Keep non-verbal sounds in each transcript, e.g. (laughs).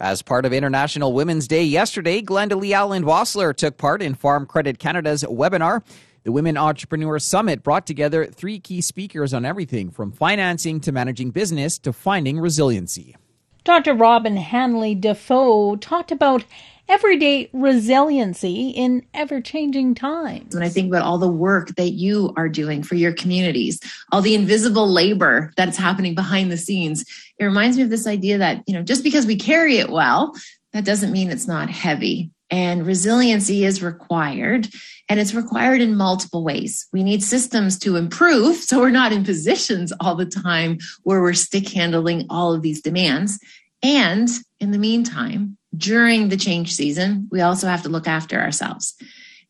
As part of International Women's Day yesterday, Glenda Lee Allen Vossler took part in Farm Credit Canada's webinar. The Women Entrepreneur Summit brought together three key speakers on everything from financing to managing business to finding resiliency. Dr. Robin Hanley Dafoe talked about everyday resiliency in ever changing times. When I think about all the work that you are doing for your communities, all the invisible labor that's happening behind the scenes, it reminds me of this idea that, you know, just because we carry it well, that doesn't mean it's not heavy. And resiliency is required, and it's required in multiple ways. We need systems to improve so we're not in positions all the time where we're stick handling all of these demands. And in the meantime, during the change season, we also have to look after ourselves.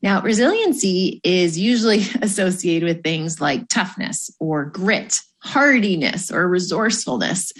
Now, resiliency is usually (laughs) associated with things like toughness or grit, hardiness, or resourcefulness.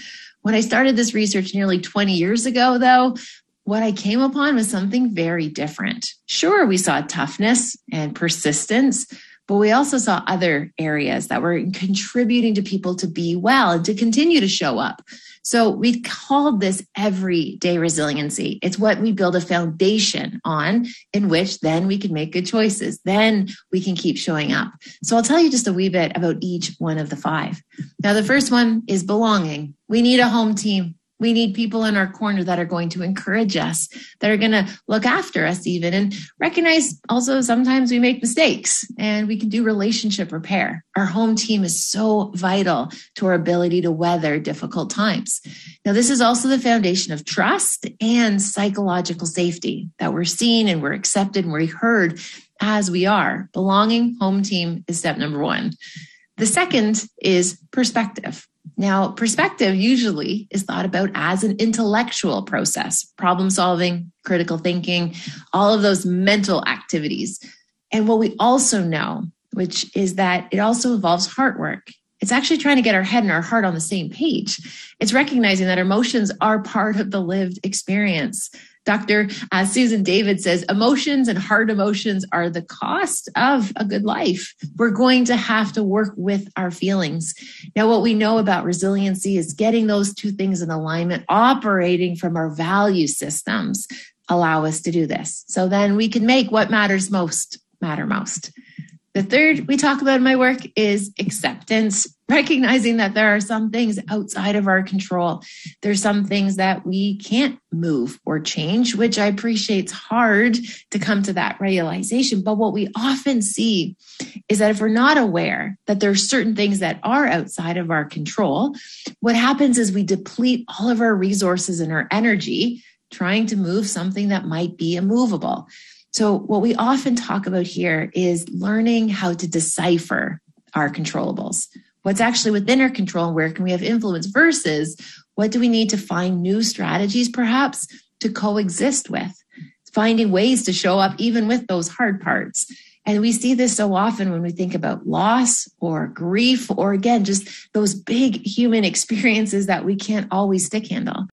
When I started this research nearly 20 years ago, though, what I came upon was something very different. Sure, we saw toughness and persistence, but we also saw other areas that were contributing to people to be well and to continue to show up. So we called this everyday resiliency. It's what we build a foundation on in which then we can make good choices. Then we can keep showing up. So I'll tell you just a wee bit about each one of the five. Now, the first one is belonging. We need a home team. We need people in our corner that are going to encourage us, that are going to look after us, even and recognize also sometimes we make mistakes and we can do relationship repair. Our home team is so vital to our ability to weather difficult times. Now, this is also the foundation of trust and psychological safety that we're seen and we're accepted and we're heard as we are. Belonging home team is step number one. The second is perspective. Now, perspective usually is thought about as an intellectual process, problem solving, critical thinking, all of those mental activities. And what we also know, which is that it also involves heart work. It's actually trying to get our head and our heart on the same page. It's recognizing that emotions are part of the lived experience. Dr. Uh, Susan David says emotions and hard emotions are the cost of a good life. We're going to have to work with our feelings. Now, what we know about resiliency is getting those two things in alignment, operating from our value systems allow us to do this. So then we can make what matters most matter most. The third we talk about in my work is acceptance, recognizing that there are some things outside of our control. There's some things that we can't move or change, which I appreciate it's hard to come to that realization. But what we often see is that if we're not aware that there are certain things that are outside of our control, what happens is we deplete all of our resources and our energy trying to move something that might be immovable. So, what we often talk about here is learning how to decipher our controllables. What's actually within our control and where can we have influence versus what do we need to find new strategies perhaps to coexist with, finding ways to show up even with those hard parts. And we see this so often when we think about loss or grief, or again, just those big human (laughs) experiences that we can't always stick handle.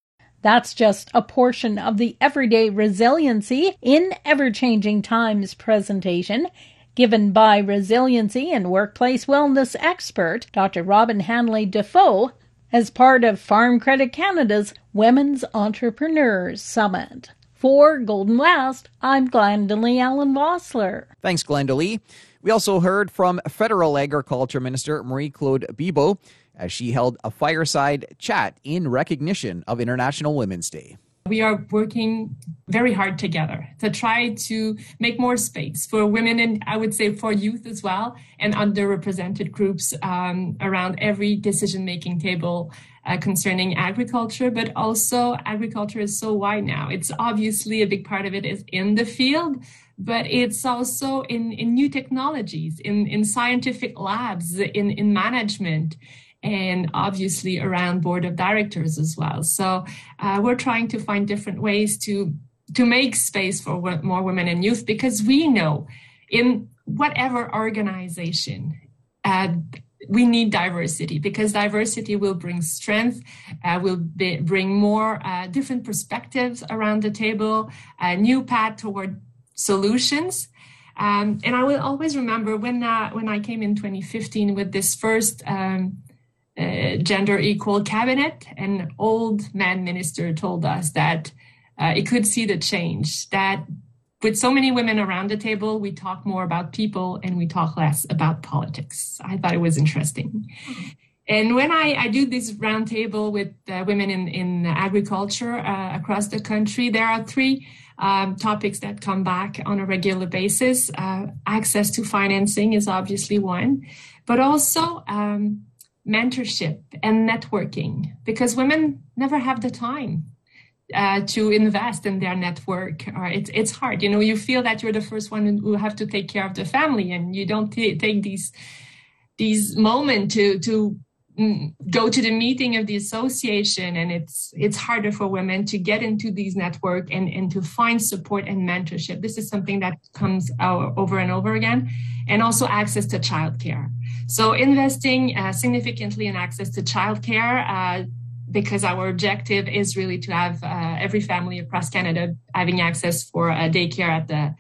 That's just a portion of the Everyday Resiliency in Ever Changing Times presentation given by resiliency and workplace wellness expert Dr. Robin Hanley Dafoe as part of Farm Credit Canada's Women's Entrepreneurs Summit. For Golden West, I'm Glendalee Allen Vossler. Thanks, Glendalee. We also heard from Federal Agriculture Minister Marie Claude Bibeau as she held a fireside chat in recognition of International Women's Day. We are working very hard together to try to make more space for women and I would say for youth as well and underrepresented groups um, around every decision making table uh, concerning agriculture, but also agriculture is so wide now. It's obviously a big part of it is in the field, but it's also in, in new technologies, in, in scientific labs, in, in management and obviously around board of directors as well. So uh, we're trying to find different ways to to make space for more women and youth because we know in whatever organization uh, we need diversity because diversity will bring strength, uh, will be, bring more uh, different perspectives around the table, a new path toward solutions. Um, and I will always remember when when I came in 2015 with this first um, uh, gender equal cabinet, an old man minister told us that uh, it could see the change that with so many women around the table, we talk more about people and we talk less about politics. I thought it was interesting. And when I, I do this roundtable with uh, women in, in agriculture uh, across the country, there are three um, topics that come back on a regular basis. Uh, access to financing is obviously one, but also um, mentorship and networking, because women never have the time uh, to invest in their network. Uh, it's it's hard. You know, you feel that you're the first one who have to take care of the family, and you don't t- take these these moment to to go to the meeting of the association and it's it's harder for women to get into these network and and to find support and mentorship this is something that comes over and over again and also access to childcare so investing uh, significantly in access to childcare uh, because our objective is really to have uh, every family across Canada having access for a daycare at the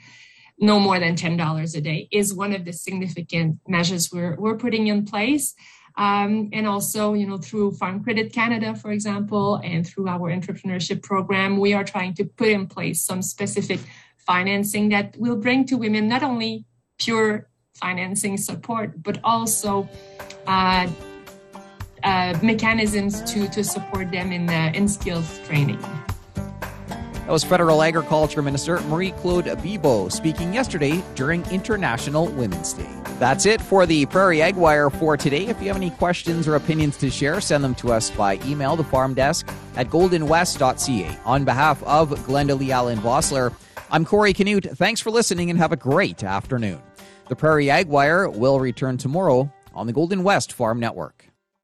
no more than $10 a day is one of the significant measures we're, we're putting in place. Um, and also, you know, through Farm Credit Canada, for example, and through our entrepreneurship program, we are trying to put in place some specific financing that will bring to women not only pure financing support, but also uh, uh, mechanisms to, to support them in, uh, in skills training. That was Federal Agriculture Minister Marie Claude Bibeau speaking yesterday during International Women's Day. That's it for the Prairie Ag Wire for today. If you have any questions or opinions to share, send them to us by email, the farm desk at goldenwest.ca. On behalf of Glenda Lee Allen Vossler, I'm Corey Canute. Thanks for listening and have a great afternoon. The Prairie Ag Wire will return tomorrow on the Golden West Farm Network.